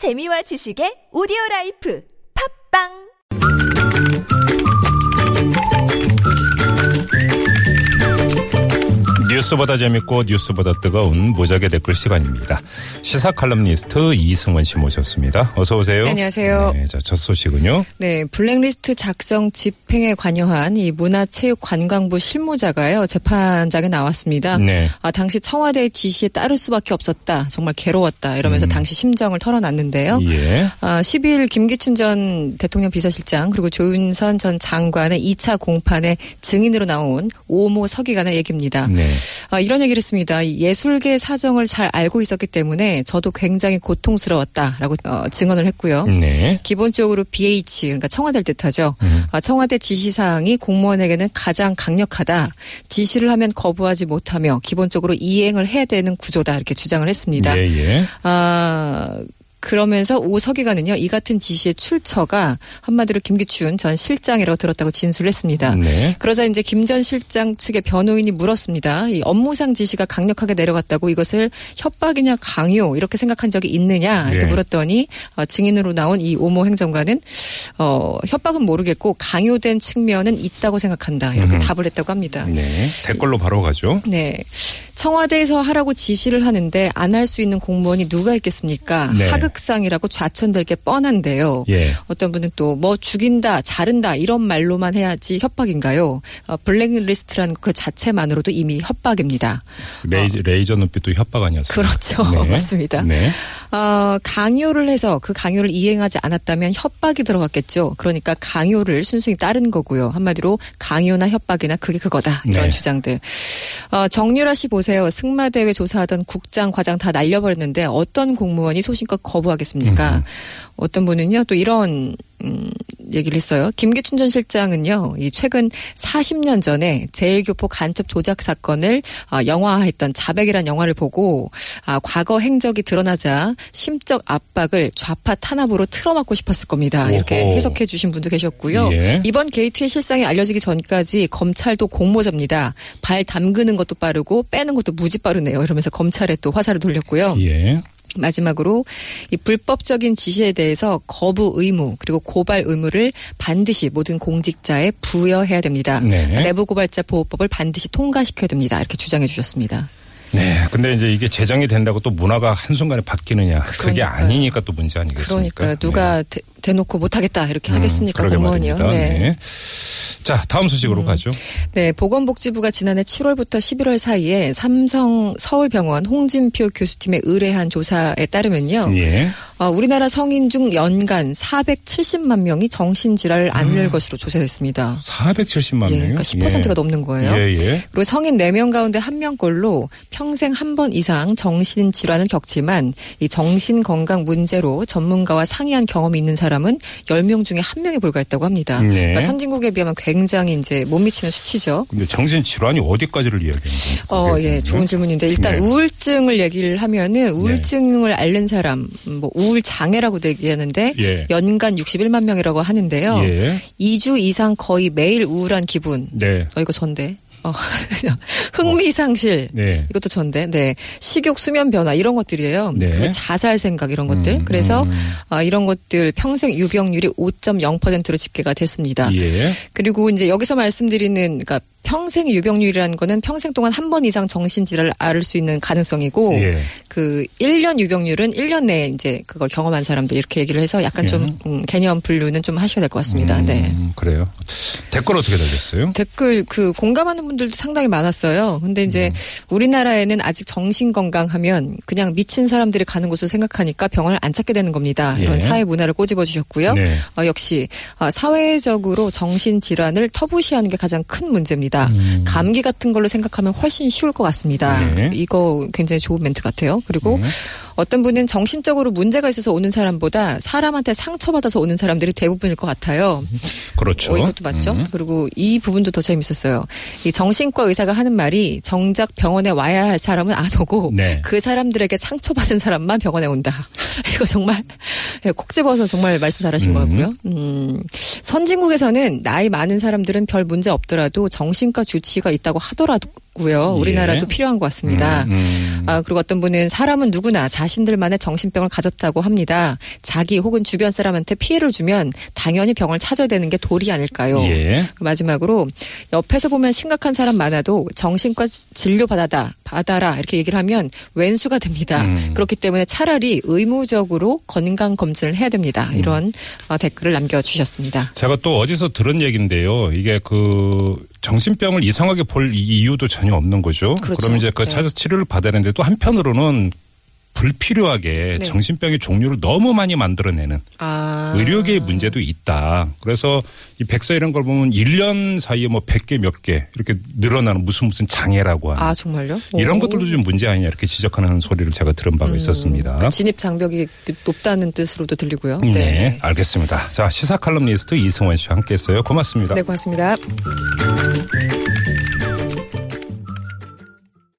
재미와 지식의 오디오 라이프. 팟빵 뉴스보다 재밌고 뉴스보다 뜨거운 무적의 댓글 시간입니다. 시사 칼럼니스트 이승원 씨 모셨습니다. 어서 오세요. 네, 안녕하세요. 네, 자, 첫 소식은요. 네, 블랙리스트 작성 집행에 관여한 이 문화체육관광부 실무자가요 재판장에 나왔습니다. 네. 아, 당시 청와대의 지시에 따를 수밖에 없었다. 정말 괴로웠다. 이러면서 음. 당시 심정을 털어놨는데요. 예. 아, 10일 김기춘 전 대통령 비서실장 그리고 조윤선 전 장관의 2차 공판에 증인으로 나온 오모 서기관의 얘기입니다. 네. 아, 이런 얘기를 했습니다. 이 예술계 사정을 잘 알고 있었기 때문에 저도 굉장히 고통스러웠다라고 어, 증언을 했고요. 네. 기본적으로 BH 그러니까 청와대를 뜻하죠. 음. 아, 청와대 지시사항이 공무원에게는 가장 강력하다. 지시를 하면 거부하지 못하며 기본적으로 이행을 해야 되는 구조다 이렇게 주장을 했습니다. 예, 예. 아 그러면서 오 서기관은요 이 같은 지시의 출처가 한마디로 김기춘 전 실장이라고 들었다고 진술을 했습니다. 네. 그러자 이제 김 전 실장 측의 변호인이 물었습니다. 이 업무상 지시가 강력하게 내려갔다고 이것을 협박이냐 강요 이렇게 생각한 적이 있느냐 이렇게 네. 물었더니 어, 증인으로 나온 이 오모 행정관은 어, 협박은 모르겠고 강요된 측면은 있다고 생각한다 이렇게 음. 답을 했다고 합니다. 네. 댓글로 바로 가죠. 네. 청와대에서 하라고 지시를 하는데 안 할 수 있는 공무원이 누가 있겠습니까? 네. 하극상이라고 좌천될 게 뻔한데요. 예. 어떤 분은 또 뭐 죽인다, 자른다 이런 말로만 해야지 협박인가요? 어, 블랙리스트라는 그 자체만으로도 이미 협박입니다. 레이저, 레이저 눈빛도 협박 아니었어요? 그렇죠. 네. 맞습니다. 네. 어, 강요를 해서 그 강요를 이행하지 않았다면 협박이 들어갔겠죠. 그러니까 강요를 순순히 따른 거고요. 한마디로 강요나 협박이나 그게 그거다. 이런 네. 주장들. 어, 정유라 씨 보세요. 승마대회 조사하던 국장, 과장 다 날려버렸는데 어떤 공무원이 소신껏 거부하겠습니까? 음. 어떤 분은요 또 이런 음, 얘기를 했어요. 김기춘 전 실장은요, 이 최근 40년 전에 제일교포 간첩 조작 사건을 아, 영화화했던 자백이란 영화를 보고 아, 과거 행적이 드러나자 심적 압박을 좌파 탄압으로 틀어막고 싶었을 겁니다. 이렇게 오호. 해석해 주신 분도 계셨고요. 예. 이번 게이트의 실상이 알려지기 전까지 검찰도 공모자입니다. 발 담그는 것도 빠르고 빼는 것도 무지 빠르네요. 이러면서 검찰에 또 화살을 돌렸고요. 예. 마지막으로 이 불법적인 지시에 대해서 거부 의무 그리고 고발 의무를 반드시 모든 공직자에 부여해야 됩니다. 네. 내부 고발자 보호법을 반드시 통과시켜야 됩니다. 이렇게 주장해 주셨습니다. 네. 근데 이제 이게 제정이 된다고 또 문화가 한순간에 바뀌느냐. 그게 그러니까요. 아니니까 또 문제 아니겠습니까? 그러니까 누가 대, 대놓고 못하겠다 이렇게 하겠습니까 음, 그러게 공무원이요. 네. 네. 자, 다음 소식으로 가죠. 네, 보건복지부가 지난해 7월부터 11월 사이에 삼성 서울병원 홍진표 교수팀에 의뢰한 조사에 따르면요. 예. 어, 우리나라 성인 중 연간 470만 명이 정신질환을 앓는 음. 것으로 조사됐습니다. 470만 예, 명이요? 그러니까 10%가 넘는 거예요. 예, 예. 그리고 성인 4명 가운데 1명꼴로 평생 한 번 이상 정신질환을 겪지만 이 정신건강 문제로 전문가와 상의한 경험이 있는 사람 은 10명 중에 1명에 불과했다고 합니다. 네. 그러니까 선진국에 비하면 굉장히 이제 못 미치는 수치죠. 근데 정신 질환이 어디까지를 이야기하는 건지. 어, 예, 좋은 질문인데 일단 네. 우울증을 얘기를 하면은 우울증을 앓는 사람, 뭐 우울 장애라고 얘기하는데 예. 연간 61만 명이라고 하는데요. 예. 2주 이상 거의 매일 우울한 기분. 네. 어, 이거 전데. 어, 흥미상실. 네. 이것도 전데. 네. 식욕, 수면 변화 이런 것들이에요. 네. 자살 생각 이런 것들. 음, 그래서 음. 아, 이런 것들 평생 유병률이 5.0%로 집계가 됐습니다. 예. 그리고 이제 여기서 말씀드리는 그러니까 평생 유병률이라는 거는 평생 동안 한 번 이상 정신질환을 앓을 수 있는 가능성이고 예. 그 1년 유병률은 1년 내에 이제 그걸 경험한 사람들 이렇게 얘기를 해서 약간 예. 좀 음, 개념 분류는 좀 하셔야 될 것 같습니다. 음, 네. 그래요. 댓글 어떻게 달렸어요? 댓글 그 공감하는 분들도 상당히 많았어요. 근데 이제 음. 우리나라에는 아직 정신 건강하면 그냥 미친 사람들이 가는 곳을 생각하니까 병원을 안 찾게 되는 겁니다. 이런 예. 사회 문화를 꼬집어 주셨고요. 네. 어, 역시 어, 사회적으로 정신 질환을 터부시하는 게 가장 큰 문제입니다. 음. 감기 같은 걸로 생각하면 훨씬 쉬울 것 같습니다. 네. 이거 굉장히 좋은 멘트 같아요. 그리고 네. 어떤 분은 정신적으로 문제가 있어서 오는 사람보다 사람한테 상처받아서 오는 사람들이 대부분일 것 같아요. 그렇죠. 어, 이것도 맞죠. 음. 그리고 이 부분도 더 재밌었어요. 이 정신과 의사가 하는 말이 정작 병원에 와야 할 사람은 안 오고 네. 그 사람들에게 상처받은 사람만 병원에 온다. 이거 정말 예, 콕 집어서 정말 말씀 잘하신 음. 것 같고요. 음, 선진국에서는 나이 많은 사람들은 별 문제 없더라도 정신과 주치의가 있다고 하더라도 고요 예. 우리나라도 필요한 것 같습니다. 음, 음. 아, 그리고 어떤 분은 사람은 누구나 자신들만의 정신병을 가졌다고 합니다. 자기 혹은 주변 사람한테 피해를 주면 당연히 병을 찾아야 되는 게 도리 아닐까요? 예. 마지막으로 옆에서 보면 심각한 사람 많아도 정신과 진료 받아다 받아라 이렇게 얘기를 하면 왼수가 됩니다. 음. 그렇기 때문에 차라리 의무적으로 건강 검진을 해야 됩니다. 음. 이런 어, 댓글을 남겨주셨습니다. 제가 또 어디서 들은 얘기인데요. 이게 그 정신병을 이상하게 볼 이- 이유도 전혀 없는 거죠. 그렇죠. 그러면 이제 그 네. 찾아서 치료를 받아야 되는데 또 한편으로는 불필요하게 네. 정신병의 종류를 너무 많이 만들어내는 아. 의료계의 문제도 있다. 그래서 이 백서 이런 걸 보면 1년 사이에 뭐 100개 몇 개 이렇게 늘어나는 무슨 무슨 장애라고 하는 아 정말요? 이런 오. 것들도 좀 문제 아니냐 이렇게 지적하는 소리를 제가 들은 바가 있었습니다. 그 진입 장벽이 높다는 뜻으로도 들리고요. 네, 알겠습니다. 자, 시사 칼럼니스트 이승원 씨와 함께 했어요. 고맙습니다. 네, 고맙습니다.